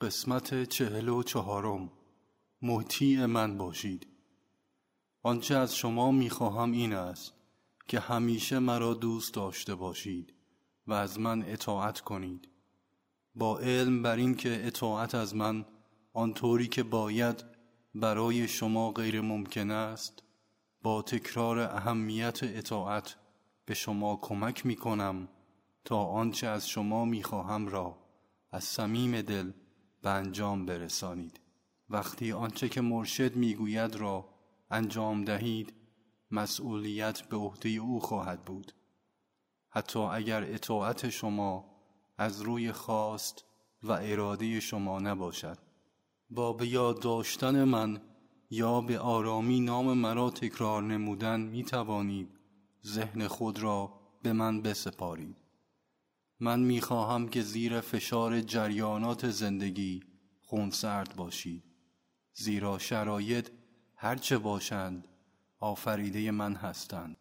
قسمت چهل و چهارم. مطیع من باشید. آنچه از شما می‌خواهم این است که همیشه مرا دوست داشته باشید و از من اطاعت کنید. با علم بر این که اطاعت از من آنطوری که باید برای شما غیر ممکن است با تکرار اهمیت اطاعت به شما کمک می کنم تا آنچه از شما می خواهم را از صمیم دل به انجام برسانید. وقتی آنچه که مرشد می‌گوید را انجام دهید مسئولیت به عهده او خواهد بود. حتی اگر اطاعت شما از روی خواست و اراده شما نباشد. با به یاد داشتن من یا به آرامی نام مرا تکرار نمودن می توانید ذهن خود را به من بسپارید. من می خواهم که زیر فشار جریانات زندگی خونسرد باشید زیرا شرایط هرچه باشند آفریده من هستند.